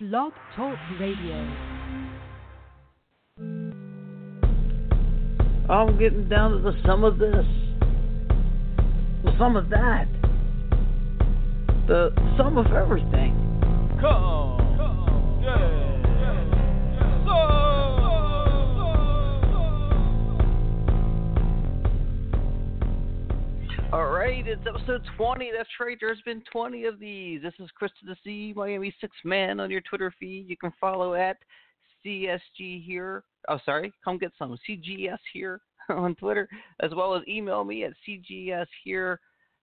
Blog Talk Radio. I'm getting down to the sum of this, the sum of that, the sum of everything. Come, come, yeah, All right, it's episode 20. That's right, there's been 20 of these. This is Chris to the C, Miami Six Man on your Twitter feed. You can follow at CSG here. Oh, sorry, come get some. CGS here on Twitter, as well as email me at CGS here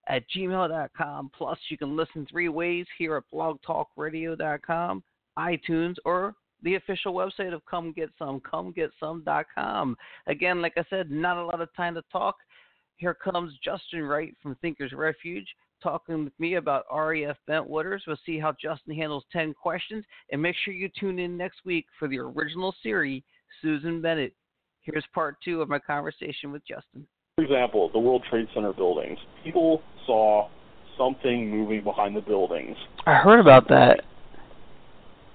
at gmail.com. Plus, you can listen three ways here at blogtalkradio.com, iTunes, or the official website of Come Get Sum, ComeGetSome.com. Again, like I said, not a lot of time to talk. Here comes Justin Wright from Thinker's Refuge talking with me about RAF Bentwaters. We'll see how Justin handles 10 questions. And make sure you tune in next week for the original series, Susan Bennett. Here's part two of my conversation with Justin. For example, the World Trade Center buildings. People saw something moving behind the buildings. I heard about that.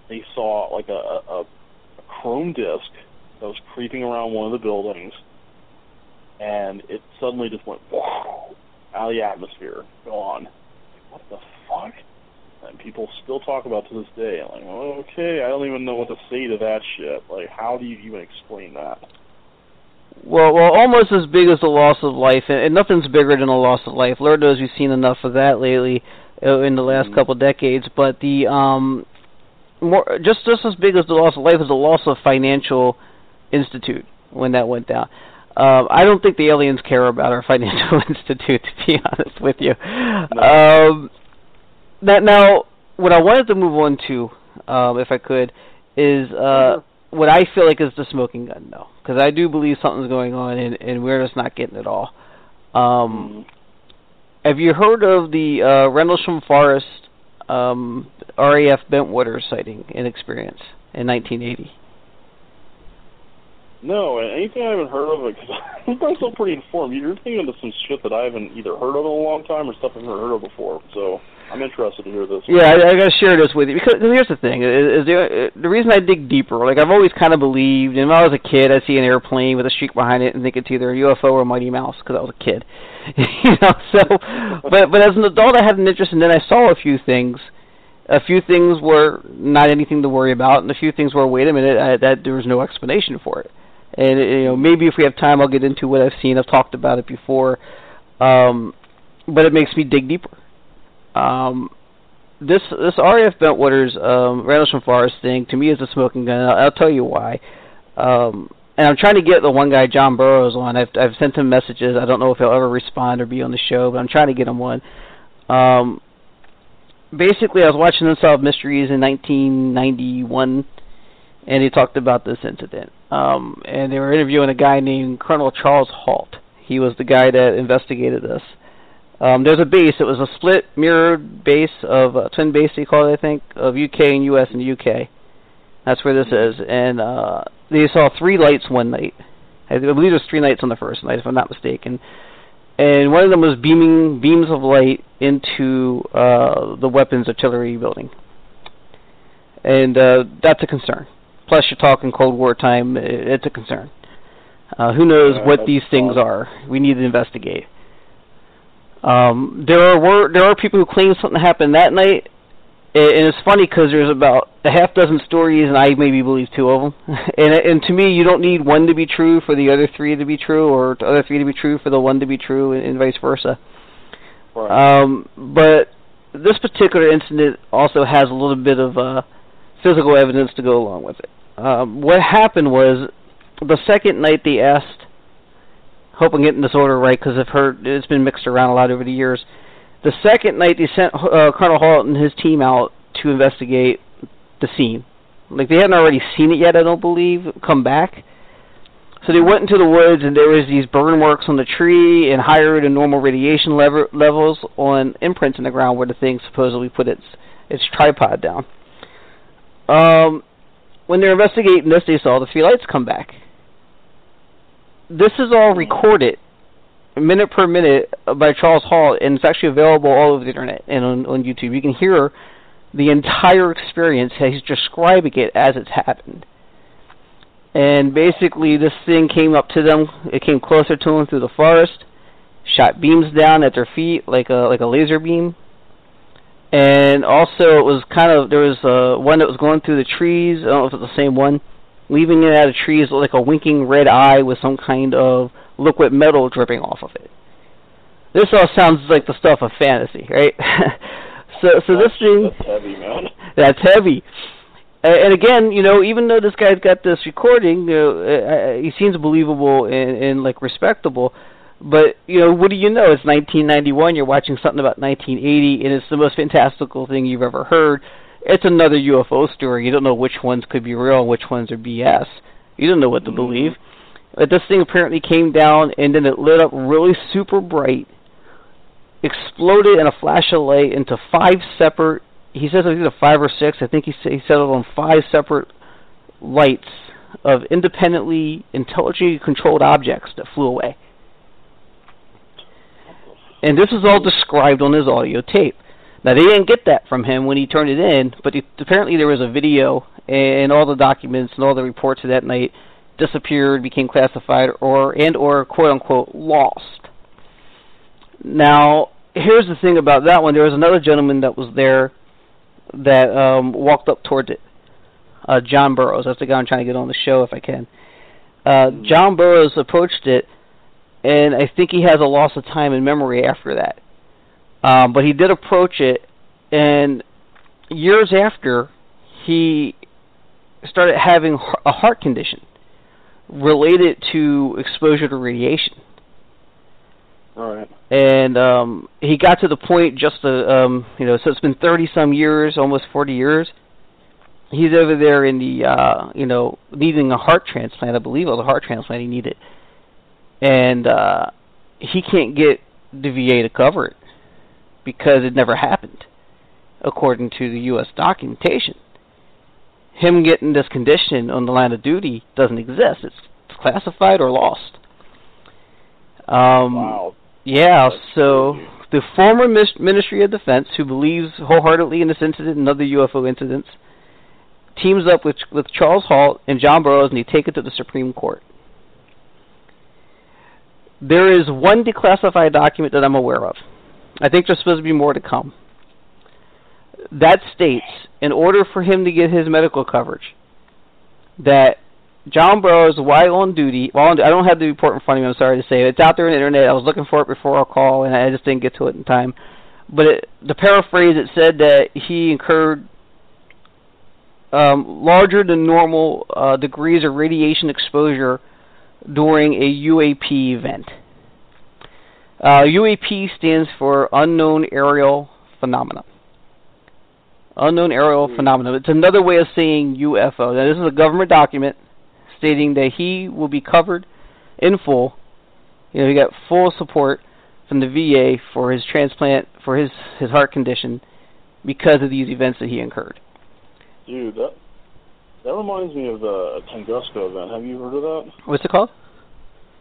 They saw like a, a, a chrome disc that was creeping around one of the buildings, and it suddenly just went out of the atmosphere, gone. What the fuck? And people still talk about to this day. Like, okay, I don't even know what to say to that shit. Like, how do you even explain that? Well, well, almost as big as the loss of life, and, and nothing's bigger than the loss of life. Lord knows we've seen enough of that lately uh, in the last Mhm. couple of decades. But the um, more just just as big as the loss of life is the loss of financial institute when that went down. Um, I don't think the aliens care about our financial institute, to be honest with you. Um, that now, what I wanted to move on to, um, if I could, is uh, what I feel like is the smoking gun, though, because I do believe something's going on, and, and we're just not getting it all. Um, Mm. have you heard of the uh, Rendlesham Forest um, RAF Bentwater sighting and experience in 1980? No, anything I haven't heard of it because I'm still pretty informed. You're thinking of some shit that I haven't either heard of in a long time or stuff I've never heard of before. So I'm interested to hear this. Yeah, I, I gotta share this with you because 'cause here's the thing: is, is the uh, the reason I dig deeper. Like I've always kind of believed, and when I was a kid, I'd see an airplane with a streak behind it and think it's either a UFO or a Mighty Mouse because I was a kid, you know. So, but but as an adult, I had an interest, and then I saw a few things. A few things were not anything to worry about, and a few things were, wait a minute, I, that there was no explanation for it. And you know, maybe if we have time, I'll get into what I've seen. I've talked about it before, um, but it makes me dig deeper. Um, this this RAF Bentwaters um, Rendlesham Forest thing to me is a smoking gun. I'll, I'll tell you why. Um, and I'm trying to get the one guy John Burroughs on. I've I've sent him messages. I don't know if he'll ever respond or be on the show, but I'm trying to get him on. Um, basically, I was watching Unsolved Mysteries in 1991, and he talked about this incident. Um, and they were interviewing a guy named Colonel Charles Halt. He was the guy that investigated this. Um, there's a base. It was a split mirrored base of uh, twin base. They call it, I think, of UK and US and UK. That's where this is. And uh, they saw three lights one night. I believe there's three nights on the first night, if I'm not mistaken. And one of them was beaming beams of light into uh, the weapons artillery building. And uh, that's a concern. Plus, you're talking Cold War time. It's a concern. Uh, who knows what these things are? We need to investigate. Um, there are wor- there are people who claim something happened that night, and it's funny because there's about a half dozen stories, and I maybe believe two of them. and and to me, you don't need one to be true for the other three to be true, or the other three to be true for the one to be true, and, and vice versa. Right. Um, but this particular incident also has a little bit of uh, physical evidence to go along with it. Um, what happened was the second night they asked, hope I'm getting this order right because I've heard it's been mixed around a lot over the years. The second night they sent uh, Colonel Halt and his team out to investigate the scene. Like they hadn't already seen it yet, I don't believe. Come back. So they went into the woods and there was these burn marks on the tree and higher than normal radiation lever- levels on imprints in the ground where the thing supposedly put its its tripod down. Um, when they're investigating this, they saw the three lights come back. This is all hmm. recorded minute per minute by Charles Halt, and it's actually available all over the internet and on, on YouTube. You can hear the entire experience. He's describing it as it's happened. And basically, this thing came up to them. It came closer to them through the forest, shot beams down at their feet like a like a laser beam. And also, it was kind of there was uh, one that was going through the trees. I don't know if it's the same one, leaving it out of trees like a winking red eye with some kind of liquid metal dripping off of it. This all sounds like the stuff of fantasy, right? so, so this That's- thing That's heavy, man. that's heavy. And again, you know, even though this guy's got this recording, you know, uh, uh, he seems believable and, and like respectable. But you know, what do you know? It's 1991. You're watching something about 1980, and it's the most fantastical thing you've ever heard. It's another UFO story. You don't know which ones could be real, and which ones are BS. You don't know what to Mhm. believe. But this thing apparently came down, and then it lit up really super bright, exploded in a flash of light into five separate he says either five or six. I think he he settled on five separate lights of independently, intelligently controlled objects that flew away. And this is all described on his audio tape. Now they didn't get that from him when he turned it in, but it, apparently there was a video and all the documents and all the reports of that night disappeared, became classified, or and or quote unquote lost. Now here's the thing about that one. There was another gentleman that was there that um, walked up towards it. Uh, John Burroughs. That's the guy I'm trying to get on the show if I can. Uh, John Burroughs approached it, and I think he has a loss of time and memory after that. Um, but he did approach it, and years after, he started having a heart condition related to exposure to radiation All right. and um he got to the point just to um you know so it's been 30 some years almost 40 years he's over there in the uh you know needing a heart transplant i believe it was a heart transplant he needed and uh he can't get the VA to cover it because it never happened according to the US documentation him getting this condition on the line of duty doesn't exist it's classified or lost um wow. yeah, That's so crazy. the former Ministry of Defense, who believes wholeheartedly in this incident and other UFO incidents, teams up with with Charles Halt and John Burroughs, and they take it to the Supreme Court. There is one declassified document that I'm aware of. I think there's supposed to be more to come. That states, in order for him to get his medical coverage, that John Burroughs, while on duty, while on, I don't have the report in front of me. I'm sorry to say it's out there on the internet. I was looking for it before our call, and I just didn't get to it in time. But it, the paraphrase it said that he incurred um, larger than normal uh, degrees of radiation exposure during a UAP event. Uh, UAP stands for Unknown Aerial Phenomena. Unknown Aerial. Phenomena. It's another way of saying UFO. Now, this is a government document stating that he will be covered in full. You know, he got full support from the VA for his transplant for his his heart condition because of these events that he incurred. Dude, that that reminds me of the Tunguska event. Have you heard of that? What's it called?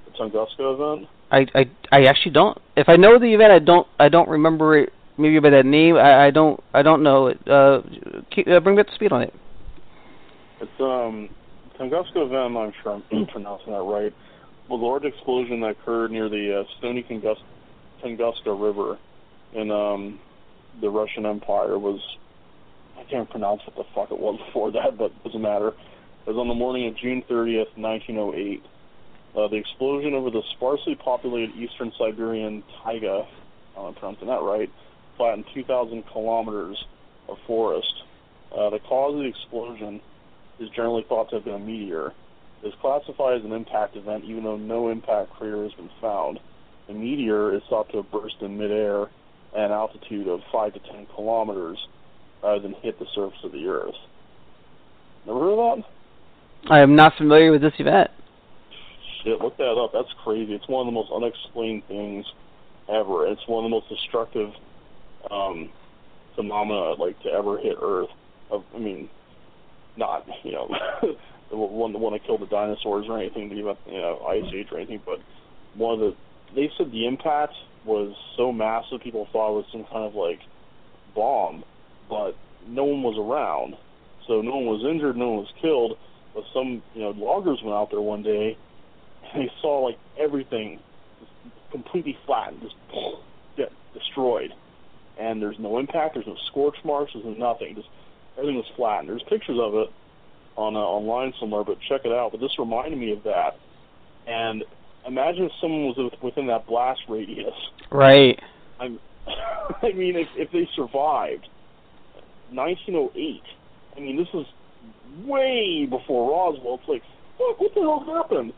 The Tunguska event? I I I actually don't. If I know the event, I don't I don't remember it. Maybe by that name, I I don't I don't know it. Uh, keep, uh bring me up to speed on it. It's um Tunguska event. I'm sure I'm pronouncing that right. A large explosion that occurred near the uh, Stony Tungus- Tunguska River in um the Russian Empire. Was I can't pronounce what the fuck it was before that, but it doesn't matter. It was on the morning of June 30th, 1908. Uh, the explosion over the sparsely populated eastern Siberian taiga, uh, I'm pronouncing that right, flattened 2,000 kilometers of forest. Uh, the cause of the explosion is generally thought to have been a meteor. It is classified as an impact event, even though no impact crater has been found. The meteor is thought to have burst in midair at an altitude of 5 to 10 kilometers rather than hit the surface of the Earth. Never heard of that? I am not familiar with this event. Shit, look that up. That's crazy. It's one of the most unexplained things ever. It's one of the most destructive um, phenomena like to ever hit Earth. Of, I mean, not you know the one the one that killed the dinosaurs or anything, the event, you know ice age or anything, but one of the they said the impact was so massive people thought it was some kind of like bomb, but no one was around, so no one was injured, no one was killed. But some you know loggers went out there one day, and they saw like everything completely flattened, just get destroyed. And there's no impact, there's no scorch marks, there's nothing. Just everything was flattened. There's pictures of it on uh, online somewhere, but check it out. But this reminded me of that. And imagine if someone was within that blast radius. Right. I'm, I mean, if if they survived, 1908. I mean, this was way before Roswell. It's like, fuck, what the hell happened?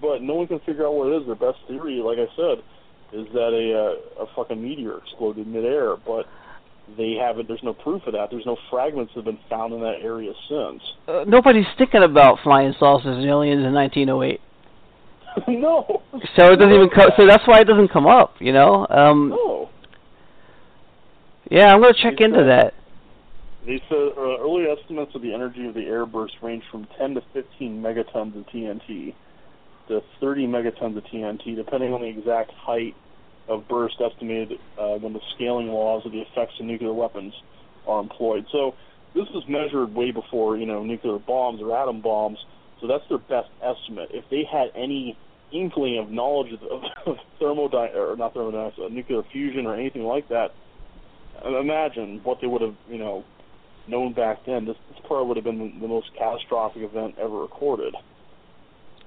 But no one can figure out what it is. Their best theory, like I said, is that a uh, a fucking meteor exploded midair, but they haven't. There's no proof of that. There's no fragments that have been found in that area since. Uh, nobody's thinking about flying saucers and aliens in 1908. no. So it doesn't even come. So that's why it doesn't come up. You know. Um. No. Yeah, I'm gonna check into that. They said uh, early estimates of the energy of the airburst range from 10 to 15 megatons of TNT to 30 megatons of TNT, depending on the exact height of burst estimated uh, when the scaling laws of the effects of nuclear weapons are employed. So this was measured way before you know nuclear bombs or atom bombs. So that's their best estimate. If they had any inkling of knowledge of, of, or not thermodynamics, uh, nuclear fusion or anything like that, uh, imagine what they would have you know known back then. This, this probably would have been the most catastrophic event ever recorded.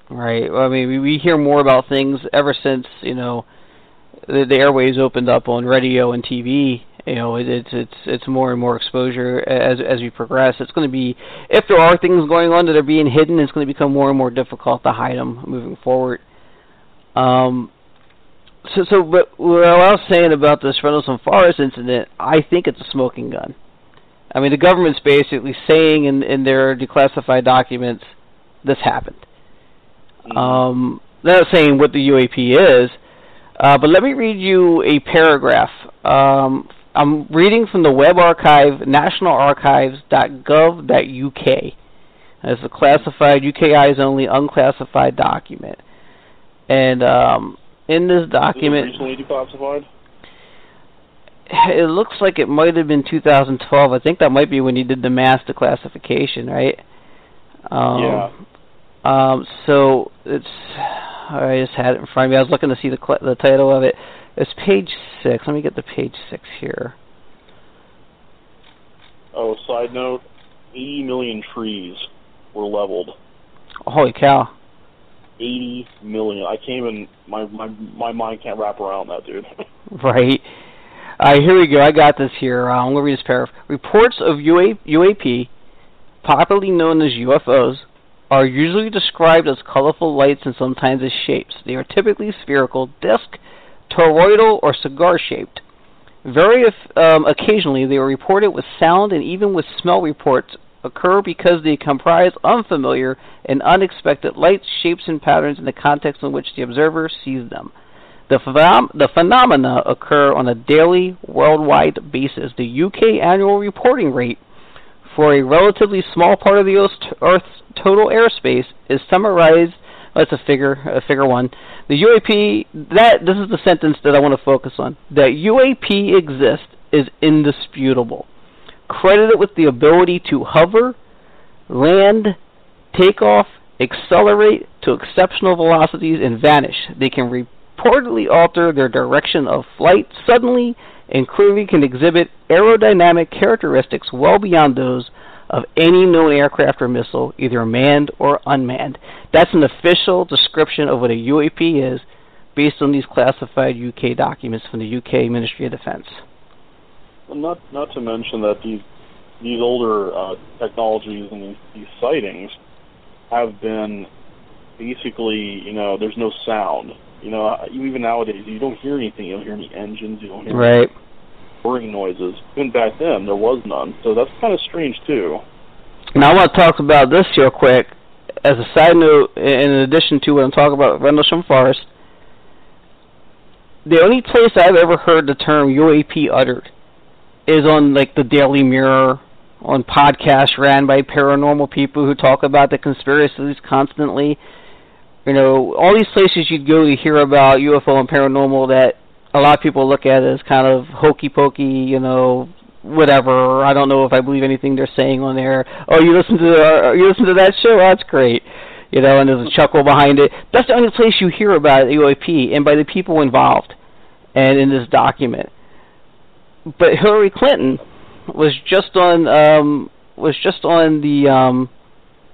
Right. Well, I mean, we, we hear more about things ever since you know the, the airways opened up on radio and TV. You know, it, it's it's it's more and more exposure as as we progress. It's going to be if there are things going on that are being hidden, it's going to become more and more difficult to hide them moving forward. Um. So, so, but what I was saying about this Rendlesham Forest incident, I think it's a smoking gun. I mean, the government's basically saying in in their declassified documents this happened. Um, not saying what the UAP is, uh, but let me read you a paragraph. Um, I'm reading from the web archive, nationalarchives.gov.uk. It's a classified, UK eyes only, unclassified document. And um, in this document, recently declassified? It looks like it might have been 2012. I think that might be when he did the mass declassification, right? Um, yeah. Um, so it's I just had it in front of me. I was looking to see the cl- the title of it. It's page six. Let me get the page six here. Oh, side note: 80 million trees were leveled. Holy cow! 80 million. I can't even. My my my mind can't wrap around that, dude. Right. All right, here we go. I got this here. Uh, I'm going to read this paragraph. Reports of UA- UAP, popularly known as UFOs, are usually described as colorful lights and sometimes as shapes. They are typically spherical, disc, toroidal, or cigar-shaped. Very um, occasionally, they are reported with sound and even with smell reports occur because they comprise unfamiliar and unexpected lights, shapes, and patterns in the context in which the observer sees them. The, phenom- the phenomena occur on a daily, worldwide basis. The UK annual reporting rate for a relatively small part of the Earth's, total airspace is summarized. That's a figure, uh, figure one. The UAP. That this is the sentence that I want to focus on. That UAP exists is indisputable. Credited with the ability to hover, land, take off, accelerate to exceptional velocities, and vanish. They can reportedly alter their direction of flight suddenly and clearly can exhibit aerodynamic characteristics well beyond those of any known aircraft or missile, either manned or unmanned. That's an official description of what a UAP is based on these classified UK documents from the UK Ministry of Defense. Well, not not to mention that these these older uh, technologies and these, these sightings have been basically, you know, there's no sound. You know, even nowadays, you don't hear anything. You don't hear any engines. You don't hear any Right. whirring noises. Even back then, there was none. So that's kind of strange too. Now I want to talk about this real quick. As a side note, in addition to what I'm talking about Rendlesham Forest, the only place I've ever heard the term UAP uttered is on like the Daily Mirror, on podcasts ran by paranormal people who talk about the conspiracies constantly. You know, all these places you'd go to hear about UFO and paranormal that a lot of people look at as kind of hokey pokey, you know, whatever. I don't know if I believe anything they're saying on there. Oh, you listen to the, uh, you listen to that show? Oh, that's great. You know, and there's a chuckle behind it. That's the only place you hear about UAP and by the people involved, and in this document. But Hillary Clinton was just on um was just on the um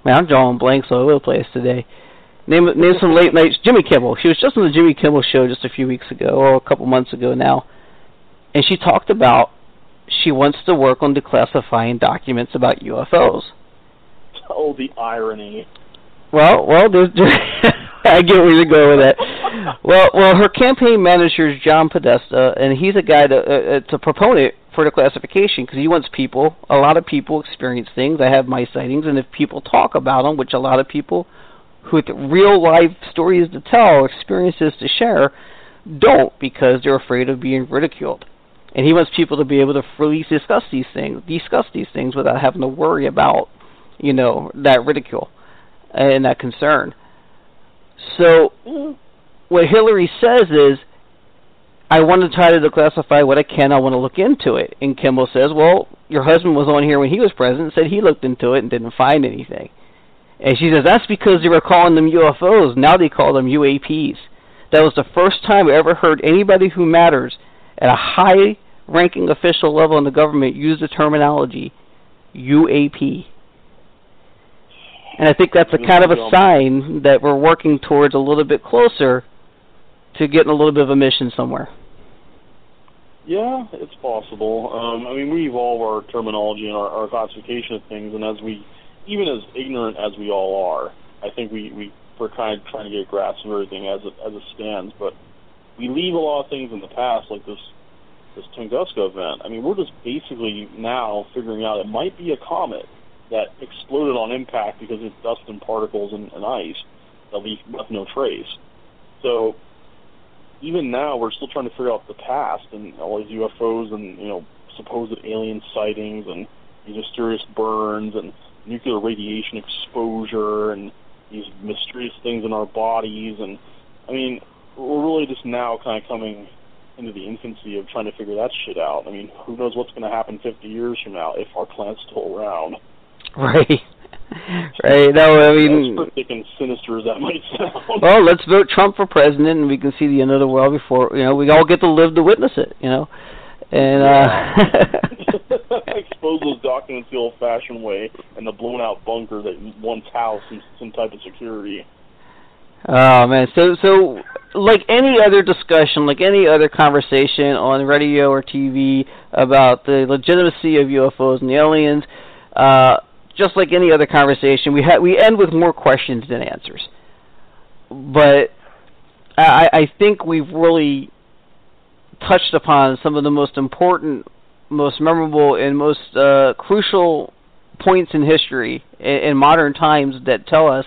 man, I'm drawing blanks all over the place today. Name name some late nights Jimmy Kimmel. She was just on the Jimmy Kimmel show just a few weeks ago or a couple months ago now. And she talked about she wants to work on declassifying documents about UFOs. Oh, the irony. Well, well, there's, I get where you're going with that. Well, well, her campaign manager is John Podesta, and he's a guy that uh, it's a proponent for the classification because he wants people. A lot of people experience things. I have my sightings, and if people talk about them, which a lot of people with real life stories to tell, experiences to share, don't because they're afraid of being ridiculed. And he wants people to be able to freely discuss these things, discuss these things without having to worry about, you know, that ridicule and that concern. So, what Hillary says is, I want to try to declassify what I can. I want to look into it. And Kimmel says, well, your husband was on here when he was president, said he looked into it and didn't find anything. And she says, that's because they were calling them UFOs. Now they call them UAPs. That was the first time I ever heard anybody who matters at a high ranking official level in the government use the terminology UAP. And I think that's a kind of a sign that we're working towards a little bit closer to getting a little bit of a mission somewhere. Yeah, it's possible. Um, I mean, we evolve our terminology and our, our classification of things, and as we, even as ignorant as we all are, I think we we we're kind of trying to get a grasp of everything as it as it stands. But we leave a lot of things in the past, like this this Tunguska event. I mean, we're just basically now figuring out it might be a comet that exploded on impact because of dust and particles and, and ice that left no trace. So even now, we're still trying to figure out the past and all these UFOs and you know supposed alien sightings and these mysterious burns and nuclear radiation exposure and these mysterious things in our bodies and I mean we're really just now kind of coming into the infancy of trying to figure that shit out. I mean, who knows what's going to happen 50 years from now if our planet's still around? Right. right. No, I mean, as and sinister as that might sound. Well, let's vote Trump for president, and we can see the end of the world before you know we all get to live to witness it. You know, and uh expose those documents the old-fashioned way and the blown-out bunker that once housed some, some type of security. Oh man, so so like any other discussion, like any other conversation on radio or TV about the legitimacy of UFOs and the aliens, uh, just like any other conversation, we ha- we end with more questions than answers. But I, I think we've really touched upon some of the most important, most memorable, and most uh, crucial points in history in, in modern times that tell us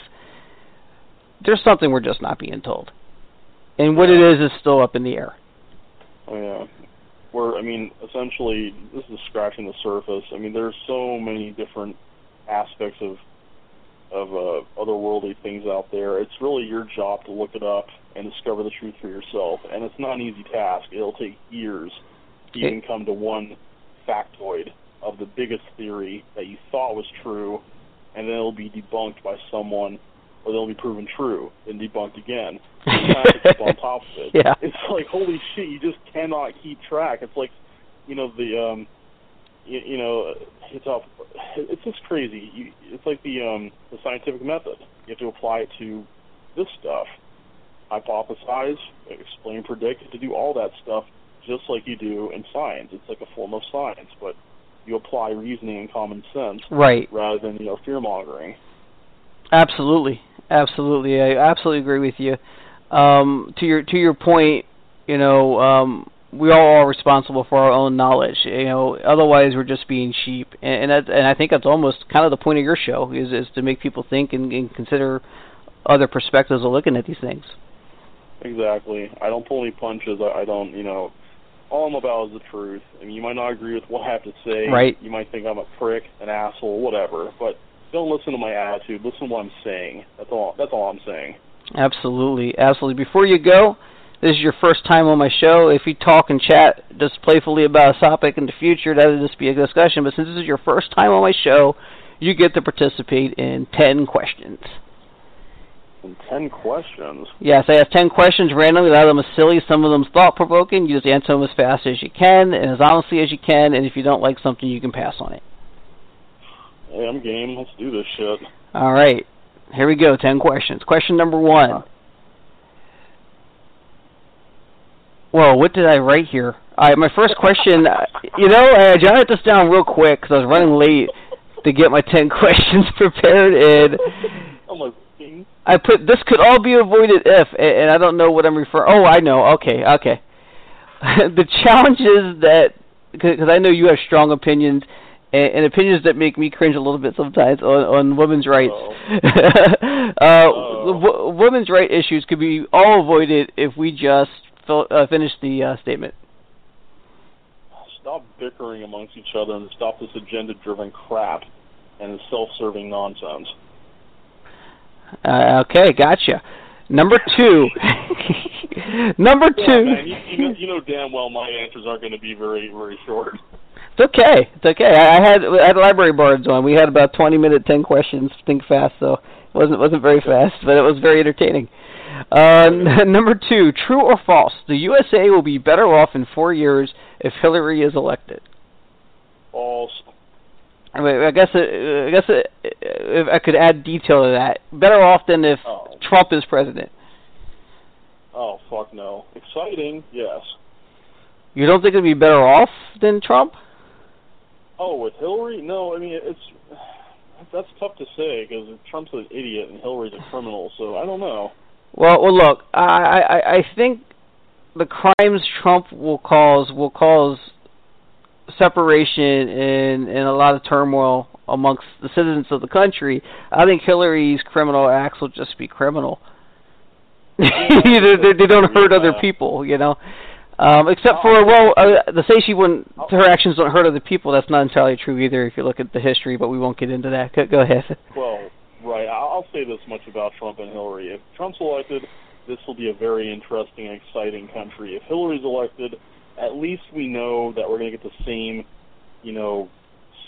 there's something we're just not being told, and what it is is still up in the air. Oh yeah, we're I mean essentially this is scratching the surface. I mean there's so many different aspects of of uh, otherworldly things out there. It's really your job to look it up and discover the truth for yourself. And it's not an easy task. It'll take years to even come to one factoid of the biggest theory that you thought was true, and then it'll be debunked by someone, or they'll be proven true and debunked again. You have to keep on top of it. Yeah. It's like holy shit, you just cannot keep track. It's like, you know, the um, you, you know, it's all, it's just crazy. You, it's like the um, the scientific method. You have to apply it to this stuff. Hypothesize, explain, predict, to do all that stuff just like you do in science. It's like a form of science, but you apply reasoning and common sense right rather than you know fear mongering. Absolutely, absolutely. I absolutely agree with you. Um, to your to your point, you know, um, we all are responsible for our own knowledge. You know, otherwise we're just being sheep, and and, that, and I think that's almost kind of the point of your show is is to make people think and, and consider other perspectives of looking at these things. Exactly. I don't pull any punches. I, I don't, you know. All I'm about is the truth. I mean, you might not agree with what I have to say. Right. You might think I'm a prick, an asshole, whatever. But don't listen to my attitude. Listen to what I'm saying. That's all. That's all I'm saying. Absolutely, absolutely. Before you go, this is your first time on my show, if you talk and chat just playfully about a topic in the future, that would just be a discussion. But since this is your first time on my show, you get to participate in 10 questions. And ten questions. Yes, I ask 10 questions randomly. A lot of them are silly, some of them thought provoking. You just answer them as fast as you can and as honestly as you can. And if you don't like something, you can pass on it. Hey, I'm game. Let's do this shit. All right. Here we go. 10 questions. Question number one. Well, what did I write here? All right, my first question, uh, you know, I jotted this down real quick because I was running late to get my 10 questions prepared, and? I put this could all be avoided if, and I don't know what I'm referring. Oh, I know. Okay, okay. the challenges that, because I know you have strong opinions, and, and opinions that make me cringe a little bit sometimes on, on women's rights. uh, Oh. w- women's right issues could be all avoided if we just fill, uh, finish the uh, statement. stop bickering amongst each other and stop this agenda-driven crap and self-serving nonsense. Uh, okay, gotcha. Number two. Number Yeah, two. man, you, you, know, you know damn well my answers aren't going to be very, very short. It's okay. It's okay. I I had I had library boards on. We had about twenty minute, ten questions. Think fast, so it wasn't wasn't very fast, but it was very entertaining. Uh, number two, true or false? The USA will be better off in four years if Hillary is elected. False. I, mean, I guess uh, I guess uh, if I could add detail to that, better off than if Oh. Trump is president. Oh, fuck no. Exciting, yes. You don't think it'd be better off than Trump? Oh, with Hillary? No, I mean, it's that's tough to say because Trump's an idiot and Hillary's a criminal, so I don't know. Well, well, look, I, I, I think the crimes Trump will cause will cause separation and and a lot of turmoil amongst the citizens of the country. I think Hillary's criminal acts will just be criminal. they, they, they don't hurt other people, you know. Um, except for well, uh, to say she wouldn't, her actions don't hurt other people. That's not entirely true either. If you look at the history, but we won't get into that. Go, go ahead. Well, right. I'll say this much about Trump and Hillary. If Trump's elected, this will be a very interesting and exciting country. If Hillary's elected, at least we know that we're going to get the same, you know,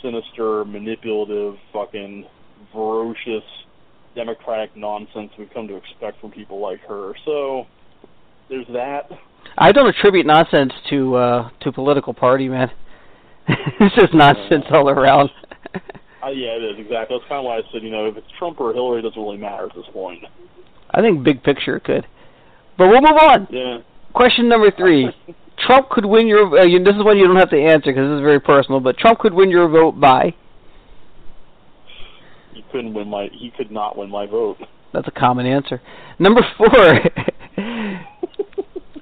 sinister, manipulative, fucking ferocious democratic nonsense we've come to expect from people like her. So there's that. I don't attribute nonsense to uh to political party, man. it's just nonsense all around. Uh, yeah, it is exactly. That's kind of why I said, you know, if it's Trump or Hillary, it doesn't really matter at this point. I think big picture it could. But we'll move on. Yeah. Question number three: Trump could win your. Uh, you, this is one you don't have to answer because this is very personal. But Trump could win your vote by. He couldn't win my. He could not win my vote. That's a common answer. Number four.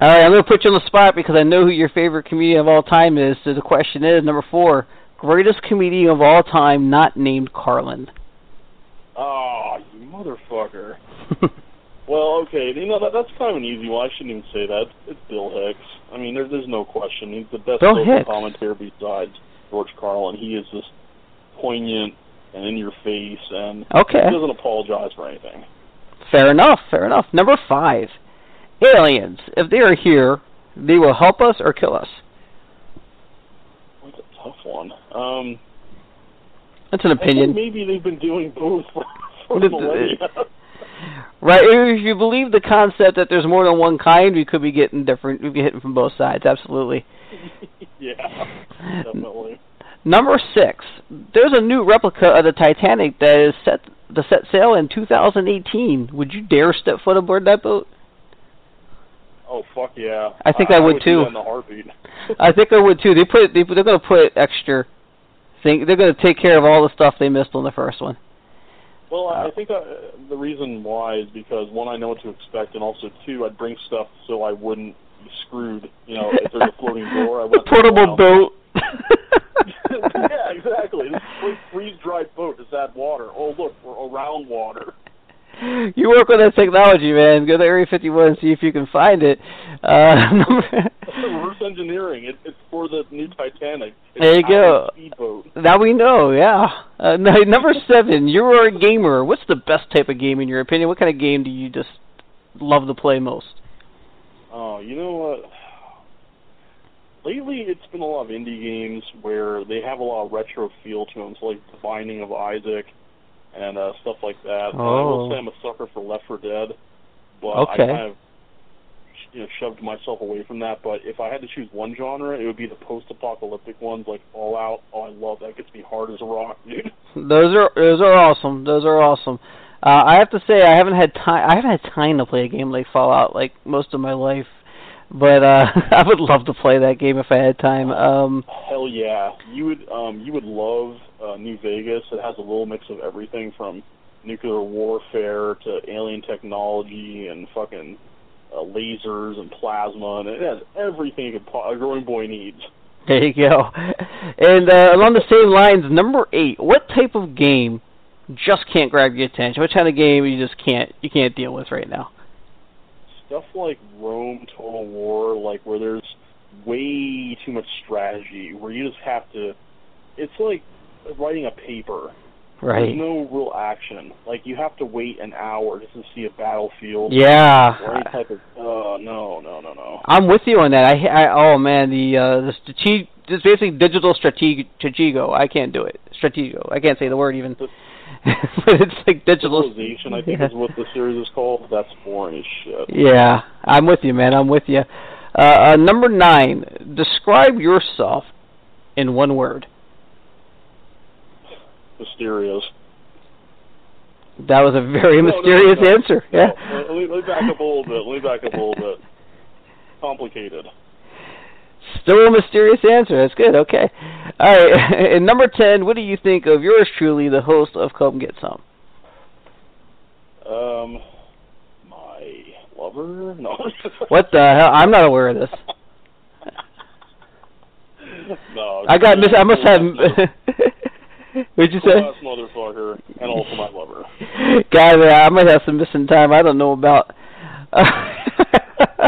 all right, I'm going to put you on the spot because I know who your favorite comedian of all time is. So the question is number four: greatest comedian of all time not named Carlin. Oh, you motherfucker. Well, okay, you know that that's kind of an easy one. I shouldn't even say that. It's Bill Hicks. I mean, there, there's no question. He's the best Bill Hicks. commentator besides George Carlin. He is just poignant and in your face, and okay. he doesn't apologize for anything. Fair enough, fair enough. Number five. Aliens. If they are here, they will help us or kill us. That's tough one. Um, That's an opinion. maybe they've been doing both for, for millennia. Right, if you believe the concept that there's more than one kind, we could be getting different, we'd be hitting from both sides, absolutely. yeah, definitely. Number six. There's a new replica of the Titanic that is set to set sail in 2018. Would you dare step foot aboard that boat? Fuck yeah! I think I would do too. in a heartbeat. I think I would too. They put they, they're going to put extra. Thing, they're going to take care of all the stuff they missed on the first one. Well, I I think uh, the reason why is because one, I know what to expect, and also two, I'd bring stuff so I wouldn't be screwed. You know, if there's a floating door, I a wouldn't. portable boat. yeah, exactly. This freeze dried boat. Just add water. Oh, look, we're around water. You work with that technology, man. Go to Area 51 and see if you can find it. Uh, Reverse engineering. It, it's for the new Titanic. It's There you go. Speedboat. now we know, yeah. Uh, number seven, you're a gamer. What's the best type of game in your opinion? What kind of game do you just love to play most? Oh, you know what? Lately, it's been a lot of indie games where they have a lot of retro feel to them, so like The Binding of Isaac and uh, stuff like that. And I will Oh. say I'm a sucker for Left 4 Dead, but Okay. I kind of you know shoved myself away from that. But if I had to choose one genre, it would be the post-apocalyptic ones like Fallout. Oh, I love that. Gets me hard as a rock, dude. Those are those are awesome. Those are awesome. Uh, I have to say I haven't had time. I haven't had time to play a game like Fallout like most of my life, but uh, I would love to play that game if I had time. Um, Hell yeah, you would um you would love uh, New Vegas. It has a little mix of everything from nuclear warfare to alien technology and fucking uh, lasers and plasma, and it has everything a, po- a growing boy needs. there you go. And uh, along the same lines, number eight. What type of game just can't grab your attention? What kind of game you just can't you can't deal with right now? Stuff like Rome Total War, like where there's way too much strategy, where you just have to. It's like writing a paper. Right. There's no real action. Like you have to wait an hour just to see a battlefield. Or Yeah. any type of. Uh, no, no, no, no. I'm with you on that. I, I oh man, the uh the strateg just basically digital strateg strategigo. I can't do it. Stratego. I can't say the word even. but it's like digital. Civilization, I think, yeah. is what the series is called. That's boring as shit. Yeah, I'm with you, man. I'm with you. Uh, uh, number nine. Describe yourself in one word. Mysterious. That was a very No, mysterious no, answer. no. Yeah. Let, me, let me back up a little bit. Let me back up a little bit. Complicated. Still a mysterious answer. That's good. Okay. All right. and number ten. What do you think of yours truly, the host of Come Get Sum? Um, my lover? No. What the hell? I'm not aware of this. no. I got mis- I must have. What'd you say? Motherfucker, and also my lover. God, I might have some missing time. I don't know about. Was it your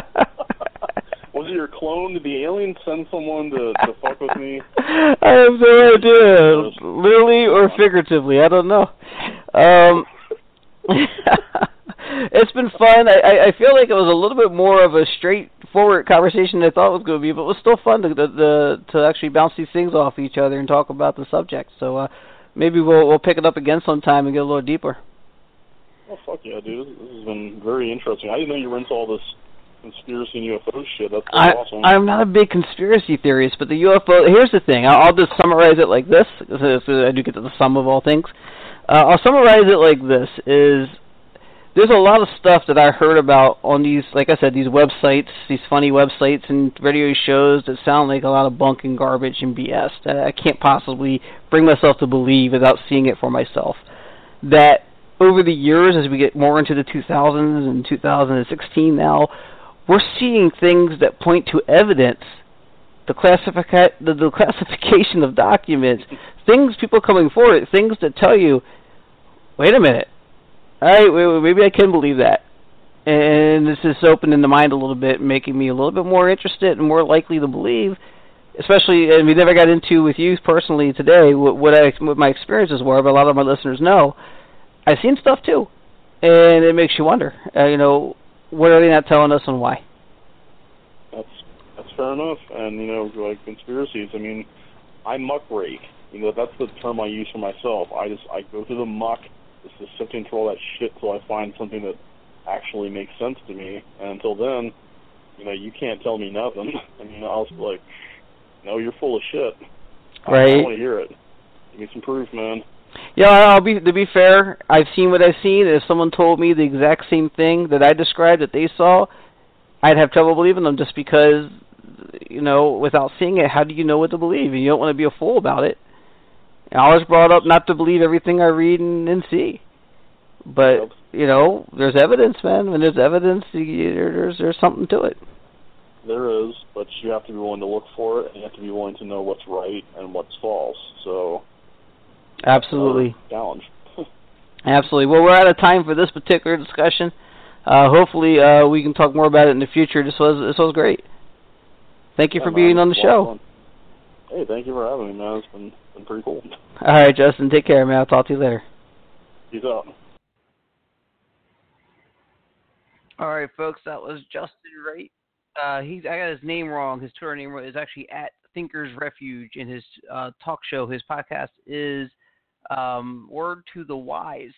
clone? Did the alien send someone to to fuck with me? I have no idea, literally or figuratively. I don't know. Um, it's been fun. I, I I feel like it was a little bit more of a straightforward conversation than I thought it was going to be, but it was still fun to to to actually bounce these things off each other and talk about the subject. So uh, maybe we'll we'll pick it up again sometime and get a little deeper. Oh fuck yeah, dude! This has been very interesting. I didn't know you were into all this conspiracy and UFO shit. That's I, awesome. I'm not a big conspiracy theorist, but the UFO. Here's the thing. I'll, I'll just summarize it like this. So, I do get to the sum of all things. Uh, I'll summarize it like this: is there's a lot of stuff that I heard about on these, like I said, these websites, these funny websites and radio shows that sound like a lot of bunk and garbage and BS that I can't possibly bring myself to believe without seeing it for myself. That over the years, as we get more into the 2000s and 2016 now, we're seeing things that point to evidence, the, classifica- the, the classification of documents, things people coming forward, things that tell you, wait a minute, all right, wait, wait, maybe I can believe that. And this is opening the mind a little bit, making me a little bit more interested and more likely to believe. Especially, and we never got into with you personally today what, what, I, what my experiences were, but a lot of my listeners know. I've seen stuff too, and it makes you wonder. Uh, you know, what are they not telling us and why? That's that's fair enough. And you know, like conspiracies. I mean, I muck rake. You know, that's the term I use for myself. I just I go through the muck, just to through all that shit till I find something that actually makes sense to me. And until then, you know, you can't tell me nothing. I mean, I'll just be like, no, you're full of shit. I, I Right. want to hear it. Give me some proof, man. Yeah, I'll be to be fair. I've seen what I've seen. If someone told me the exact same thing that I described that they saw, I'd have trouble believing them just because, you know, without seeing it, how do you know what to believe? And you don't want to be a fool about it. And I was brought up not to believe everything I read and, and see. But you know, there's evidence, man. When there's evidence, you, there- there's there's something to it. There is, but you have to be willing to look for it, and you have to be willing to know what's right and what's false. So, Absolutely. uh, challenge. Absolutely. Well, we're out of time for this particular discussion. Uh, hopefully, uh, we can talk more about it in the future. This was this was great. Thank you Yeah, for man, being on the it's a lot of show. fun. Hey, thank you for having me, man. It's been been pretty cool. All right, Justin. Take care, man. I'll talk to you later. Peace out. All right, folks. That was Justin Wright uh, he's I got his name wrong. His Twitter name is actually at Thinkers Refuge, and his uh, talk show, his podcast is um, Word to the Wise.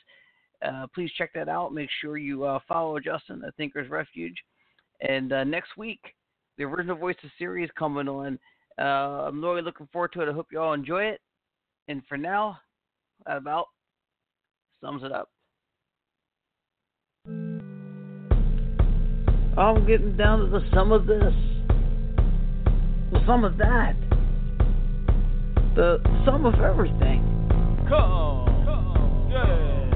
Uh, please check that out. Make sure you uh, follow Justin at Thinkers Refuge. And uh, next week, the original Voices series coming on. Uh, I'm really looking forward to it. I hope you all enjoy it. And for now, that about sums it up. I'm getting down to the sum of this, the sum of that, the sum of everything. Come, come, yeah.